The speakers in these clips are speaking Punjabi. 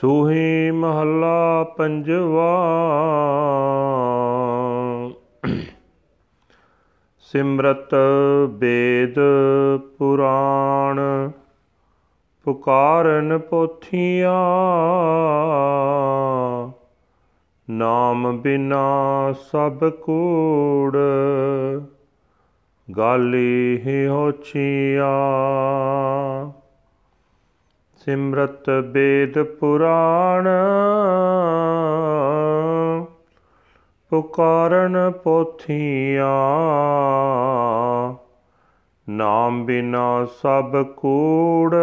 ਸੂਹੀ ਮਹੱਲਾ ਪੰਜਵਾ। ਸਿਮਰਤ ਬੇਦ ਪੁਰਾਣ, ਪੁਕਾਰਨ ਪੋਥੀਆਂ। ਨਾਮ ਬਿਨਾ ਸਭ ਕੂੜ, ਗਾਲੀ ਹੀ ਹੋਛੀਆਂ। ਸਿਮਰਤ ਬੇਦ ਪੁਰਾਣ। ਪੁਕਾਰਨ ਪੋਥੀਆਂ। ਨਾਮ ਬਿਨਾ ਸਭ ਕੂੜ।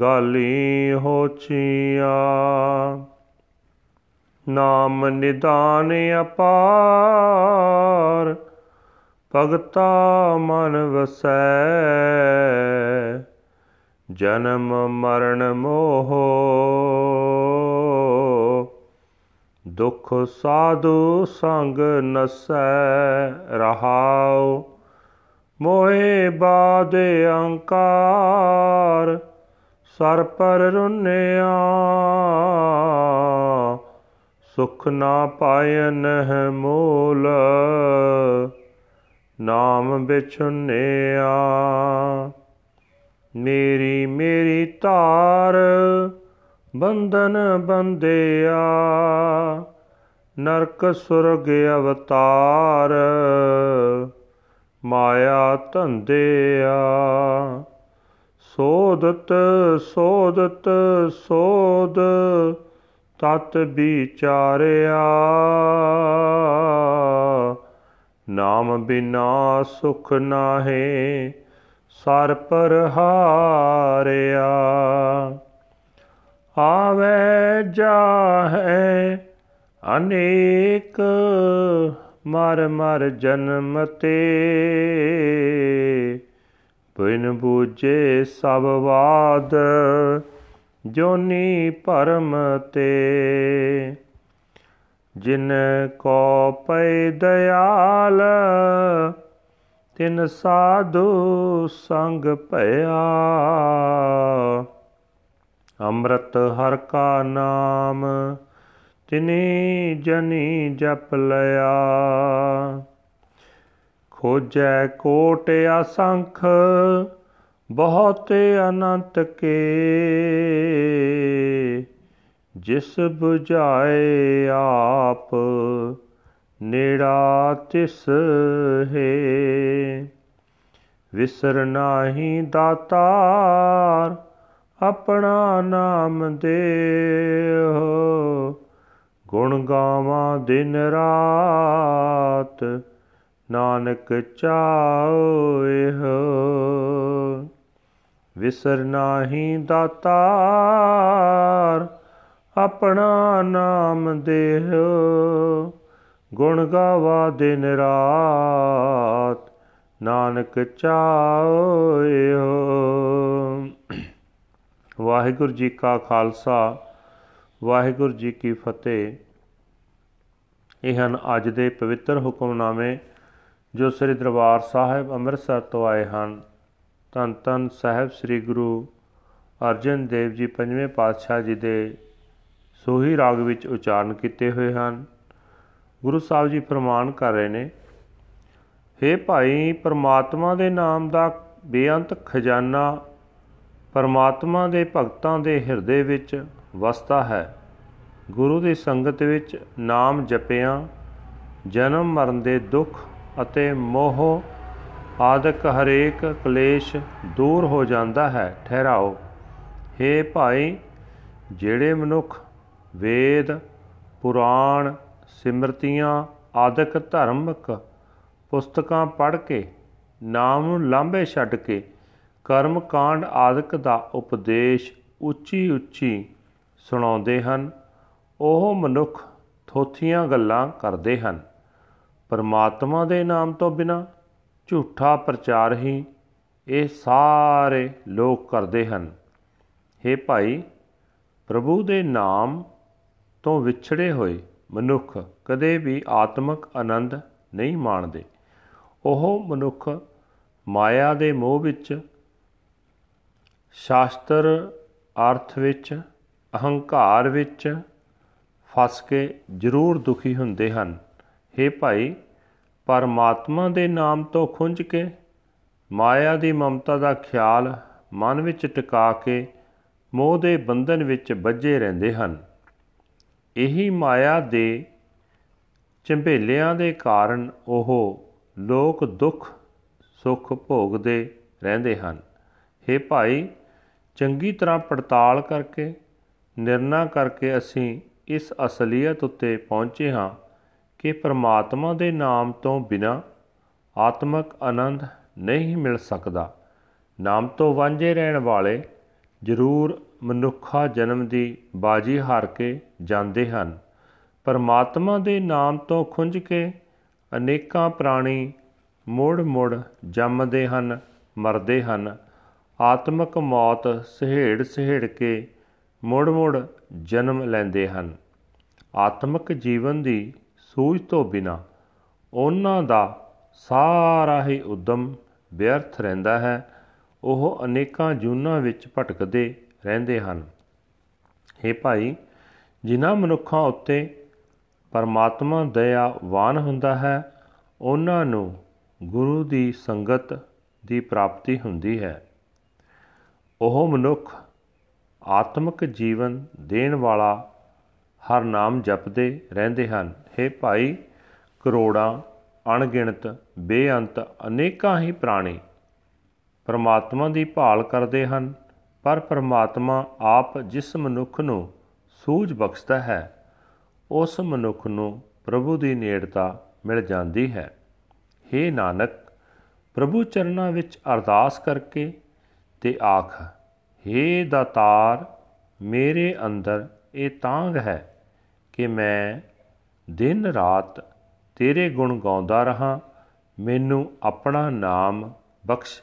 ਗਾਲੀ ਹੋਚੀਆਂ। ਨਾਮ ਨਿਦਾਨ ਅਪਾਰ। ਭਗਤਾ ਮਨ ਵਸੈ। ਜਨਮ ਮਰਨ ਮੋਹ। ਦੁਖ ਸਾਧੂ ਸੰਗ ਨਸੈ ਰਹਾਉ। ਮੋਏ ਬਾਦ ਅੰਕਾਰ, ਸਰ ਪਰ ਰੁਨਿਆ। ਸੁਖ ਨਾ ਪਾਇਨ ਹੈ ਮੂਲ, ਨਾਮ ਬਿਛੁਨਿਆ। ਮੇਰੀ ਮੇਰੀ ਧਾਰ, ਬੰਧਨ ਬੰਦਿਆ ਨਰਕ ਸੁਰਗ ਅਵਤਾਰ, ਮਾਇਆ ਧੰਦਿਆ। ਸੋਦਤ ਸੋਦਤ ਸੋਦ ਤਤ ਵਿਚਾਰਿਆ। ਨਾਮ ਬਿਨਾ ਸੁਖ ਨਾਹੀ ਸਰ ਪਰ ਹਾਰਿਆ ਆਵੇ ਜਾਹੇ ਅਨੇਕ ਮਰ ਮਰ ਜਨਮ ਤੇ, ਬਿਨ ਬੂਝੇ ਸਭ ਬਾਦ ਜੋਨੀ ਪਰਮ ਤੇ। ਜਿਨ ਕੋ ਪੈ ਦਇਆਲ ਤਿਨ ਸਾਧੂ ਸੰਗ ਭਇਆ। ਅੰਮ੍ਰਿਤ ਹਰ ਕਾ ਨਾਮ, ਤਿਨੀ ਜਨੀ ਜਪ ਲਿਆ। ਖੋਜੈ ਕੋਟ ਅਸੰਖ, ਬਹੁਤ ਅਨੰਤ ਕੇ। ਜਿਸ 부ਝਾਏ ਆਪ ਨੇੜਾ ਤਿਸ ਹੈ। ਵਿਸਰ ਨਾਹੀ ਦਾਤਾਰ, ਆਪਣਾ ਨਾਮ ਦੇਹੁ। ਗੁਣ ਗਾਵਾਂ ਦਿਨ ਰਾਤ, ਨਾਨਕ ਚਾਉਏ ਹੋ ਵਿਸਰ ਨਾਹੀ ਦਾਤਾਰ, ਆਪਣਾ ਨਾਮ ਦੇਹੁ। ਗੁਣ ਗਾਵਾ ਦਿਨ ਰਾਤ ਨਾਨਕ ਚਾਉਏ ਹੋ ਵਾਹਿਗੁਰੂ ਜੀ ਕਾ ਖਾਲਸਾ, ਵਾਹਿਗੁਰੂ ਜੀ ਕੀ ਫਤਿਹ। ਇਹ ਹਨ ਅੱਜ ਦੇ ਪਵਿੱਤਰ ਹੁਕਮਨਾਮੇ ਜੋ ਸ੍ਰੀ ਦਰਬਾਰ ਸਾਹਿਬ ਅੰਮ੍ਰਿਤਸਰ ਤੋਂ ਆਏ ਹਨ। ਧੰਨ ਧੰਨ ਸਾਹਿਬ ਸ੍ਰੀ ਗੁਰੂ ਅਰਜਨ ਦੇਵ ਜੀ ਪੰਜਵੇਂ ਪਾਤਸ਼ਾਹ ਜੀ ਦੇ ਸੋਹੀ ਰਾਗ ਵਿੱਚ ਉਚਾਰਨ ਕੀਤੇ ਹੋਏ ਹਨ। ਗੁਰੂ ਸਾਹਿਬ ਜੀ ਫਰਮਾਨ ਕਰ ਰਹੇ ਨੇ हे ਭਾਈ, ਪਰਮਾਤਮਾ ਦੇ ਨਾਮ ਦਾ ਬੇਅੰਤ ਖਜ਼ਾਨਾ ਪਰਮਾਤਮਾ ਦੇ ਭਗਤਾਂ ਦੇ ਹਿਰਦੇ ਵਿੱਚ ਵਸਦਾ ਹੈ। ਗੁਰੂ ਦੀ ਸੰਗਤ ਵਿੱਚ ਨਾਮ ਜਪਿਆਂ, ਜਨਮ ਮਰਨ ਦੇ ਦੁੱਖ ਅਤੇ ਮੋਹ ਆਦਿਕ ਹਰੇਕ ਕਲੇਸ਼ ਦੂਰ ਹੋ ਜਾਂਦਾ ਹੈ, ਠਹਿਰਾਓ। हे ਭਾਈ, ਜਿਹੜੇ ਮਨੁੱਖ ਵੇਦ, ਪੁਰਾਣ ਸਿਮਰਤੀਆਂ ਆਦਿਕ ਧਰਮਕ ਪੁਸਤਕਾਂ ਪੜ੍ਹ ਕੇ, ਨਾਮ ਨੂੰ ਲਾਂਭੇ ਛੱਡ ਕੇ, ਕਰਮ ਕਾਂਡ ਆਦਿਕ ਦਾ ਉਪਦੇਸ਼ ਉੱਚੀ ਉੱਚੀ ਸੁਣਾਉਂਦੇ ਹਨ। ਉਹ ਮਨੁੱਖ ਥੋਥੀਆਂ ਗੱਲਾਂ ਕਰਦੇ ਹਨ। ਪਰਮਾਤਮਾ ਦੇ ਨਾਮ ਤੋਂ ਬਿਨਾ ਝੂਠਾ ਪ੍ਰਚਾਰ ਹੀ ਇਹ ਸਾਰੇ ਲੋਕ ਕਰਦੇ ਹਨ। हे ਭਾਈ, ਪ੍ਰਭੂ ਦੇ ਨਾਮ ਤੋਂ ਵਿਛੜੇ ਹੋਏ ਮਨੁੱਖ ਕਦੇ ਵੀ ਆਤਮਿਕ ਆਨੰਦ ਨਹੀਂ ਮਾਣਦੇ। ਉਹ ਮਨੁੱਖ ਮਾਇਆ ਦੇ ਮੋਹ ਵਿੱਚ, ਸ਼ਾਸਤਰ ਅਰਥ ਵਿੱਚ, ਅਹੰਕਾਰ ਵਿੱਚ ਫਸ ਕੇ ਜ਼ਰੂਰ ਦੁਖੀ ਹੁੰਦੇ ਹਨ। हे ਭਾਈ, ਪਰਮਾਤਮਾ ਦੇ ਨਾਮ ਤੋਂ ਖੁੰਝ ਕੇ, ਮਾਇਆ ਦੀ ਮਮਤਾ ਦਾ ਖਿਆਲ ਮਨ ਵਿੱਚ ਟਿਕਾ ਕੇ ਮੋਹ ਦੇ ਬੰਧਨ ਵਿੱਚ ਵੱਜੇ ਰਹਿੰਦੇ ਹਨ। ਇਹੀ ਮਾਇਆ ਦੇ ਝੰਬੇਲਿਆਂ ਦੇ ਕਾਰਨ ਉਹ ਲੋਕ ਦੁੱਖ, ਸੁੱਖ ਭੋਗਦੇ ਰਹਿੰਦੇ ਹਨ। हे ਭਾਈ, ਚੰਗੀ ਤਰ੍ਹਾਂ ਪੜਤਾਲ ਕਰਕੇ, ਨਿਰਣਾ ਕਰਕੇ ਅਸੀਂ ਇਸ ਅਸਲੀਅਤ ਉੱਤੇ ਪਹੁੰਚੇ ਹਾਂ ਕਿ ਪ੍ਰਮਾਤਮਾ ਦੇ ਨਾਮ ਤੋਂ ਬਿਨਾ ਆਤਮਿਕ ਆਨੰਦ ਨਹੀਂ ਮਿਲ ਸਕਦਾ। ਨਾਮ ਤੋਂ ਵਾਂਝੇ ਰਹਿਣ ਵਾਲੇ ਜ਼ਰੂਰ ਮਨੁੱਖਾ ਜਨਮ ਦੀ ਬਾਜੀ ਹਾਰ ਕੇ ਜਾਂਦੇ ਹਨ। ਪਰਮਾਤਮਾ ਦੇ ਨਾਮ ਤੋਂ ਖੁੰਝ ਕੇ ਅਨੇਕਾਂ ਪ੍ਰਾਣੀ ਮੋੜ-ਮੋੜ ਜੰਮਦੇ ਹਨ, ਮਰਦੇ ਹਨ। ਆਤਮਿਕ ਮੌਤ ਸਹਿੜ ਸਹਿੜ ਕੇ ਮੋੜ-ਮੋੜ ਜਨਮ ਲੈਂਦੇ ਹਨ। ਆਤਮਿਕ ਜੀਵਨ ਦੀ ਸੂਝ ਤੋਂ ਬਿਨਾ ਉਹਨਾਂ ਦਾ ਸਾਰਾ ਹੀ ਉਦਮ ਵਿਅਰਥ ਰਹਿੰਦਾ ਹੈ। ਉਹ ਅਨੇਕਾਂ ਜੂਨਾਂ ਵਿੱਚ ਭਟਕਦੇ ਰਹਿੰਦੇ ਹਨ। हे ਭਾਈ, ਜਿਨ੍ਹਾਂ ਮਨੁੱਖਾਂ ਉੱਤੇ ਪਰਮਾਤਮਾ ਦਇਆਵਾਨ ਹੁੰਦਾ ਹੈ, ਉਹਨਾਂ ਨੂੰ ਗੁਰੂ ਦੀ ਸੰਗਤ ਦੀ ਪ੍ਰਾਪਤੀ ਹੁੰਦੀ ਹੈ। ਉਹ ਮਨੁੱਖ ਆਤਮਿਕ ਜੀਵਨ ਦੇਣ ਵਾਲਾ ਹਰ ਨਾਮ ਜਪਦੇ ਰਹਿੰਦੇ ਹਨ। हे ਭਾਈ, ਕਰੋੜਾਂ ਅਣਗਿਣਤ, ਬੇਅੰਤ ਅਨੇਕਾਂ ਹੀ ਪ੍ਰਾਣੀ ਪਰਮਾਤਮਾ ਦੀ ਭਾਲ ਕਰਦੇ ਹਨ। ਪਰ ਪਰਮਾਤਮਾ ਆਪ ਜਿਸ ਮਨੁੱਖ ਨੂੰ ਸੂਝ ਬਖਸ਼ਦਾ ਹੈ, ਉਸ ਮਨੁੱਖ ਨੂੰ ਪ੍ਰਭੂ ਦੀ ਨੇੜਤਾ ਮਿਲ ਜਾਂਦੀ ਹੈ। हे ਨਾਨਕ, ਪ੍ਰਭੂ ਚਰਨਾਂ ਵਿੱਚ ਅਰਦਾਸ ਕਰਕੇ ਤੇ ਆਖ हे ਦਾਤਾਰ, ਮੇਰੇ ਅੰਦਰ ਇਹ ਤਾਂਗ ਹੈ ਕਿ ਮੈਂ ਦਿਨ ਰਾਤ ਤੇਰੇ ਗੁਣ ਗਾਉਂਦਾ ਰਹਾ, ਮੈਨੂੰ ਆਪਣਾ ਨਾਮ ਬਖਸ਼,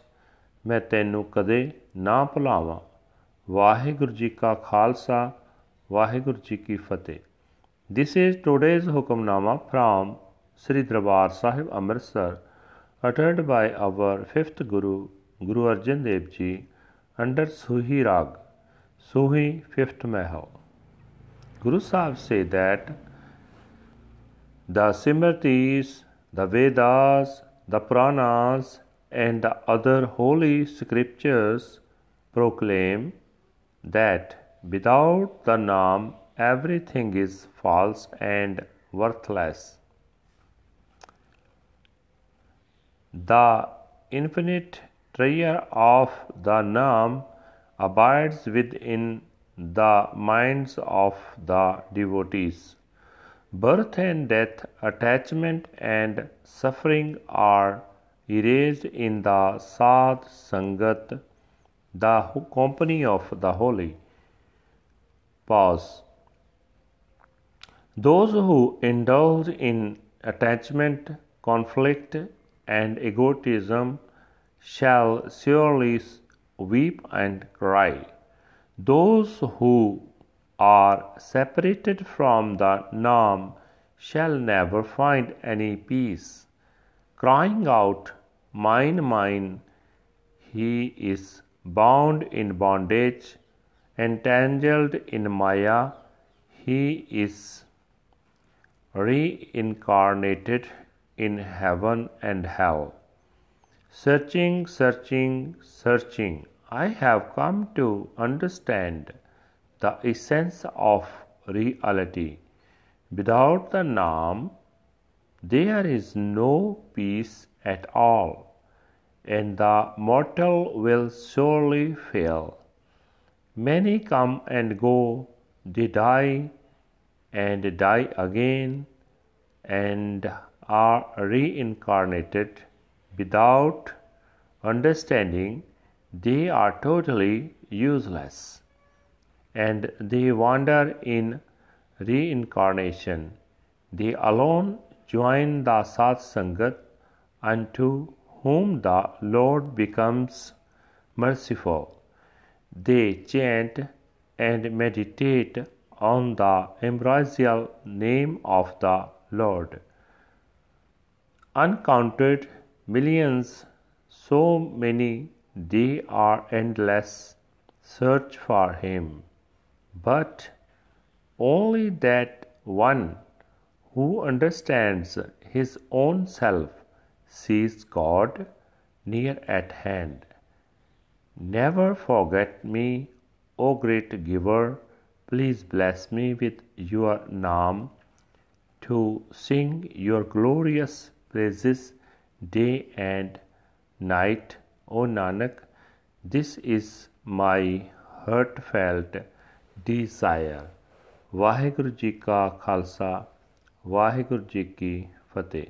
ਮੈਂ ਤੈਨੂੰ ਕਦੇ ਨਾ ਭੁਲਾਵਾਂ। ਵਾਹਿਗੁਰੂ ਜੀ ਕਾ ਖਾਲਸਾ ਵਾਹਿਗੁਰੂ ਜੀ ਕੀ ਫਤਿਹ this is today's Hukamnama from Sri Darbar Sahib Amritsar ਅਟਟਡ by our 5th Guru Guru Arjan Dev ji under Suhi Raag Suhi 5th Mahal Guru Sahib say that the Simritis, the Vedas, the Puranas, and the other holy scriptures proclaim that without the Naam everything is false and worthless. The infinite treasure of the Naam abides within the minds of the devotees. Birth and death, attachment and suffering are erased in the Sad Sangat, the company of the holy. Pause. Those who indulge in attachment, conflict, and egotism shall surely weep and cry. Those who are separated from the Naam shall never find any peace. Crying out, Mine, mine, he is bound in bondage, entangled in Maya, he is reincarnated in heaven and hell. Searching, searching, searching, I have come to understand the essence of reality. Without the Naam, there is no peace at all, and the mortal will surely fail. Many come and go, they die and die again and are reincarnated without understanding they are totally useless and they wander in reincarnation they alone join the sat sangat unto whom the lord becomes merciful. They chant and meditate on the ambrosial name of the Lord. Uncounted millions, so many, they are endless, search for Him, but only that one who understands his own self sees God near at hand. Never forget me, O great giver. Please bless me with your name to sing your glorious praises day and night, O Nanak. This is my heartfelt desire. Waheguru ji ਕਾ ਖਾਲਸਾ ਵਾਹਿਗੁਰੂ ਜੀ ਕੀ ਫਤਿਹ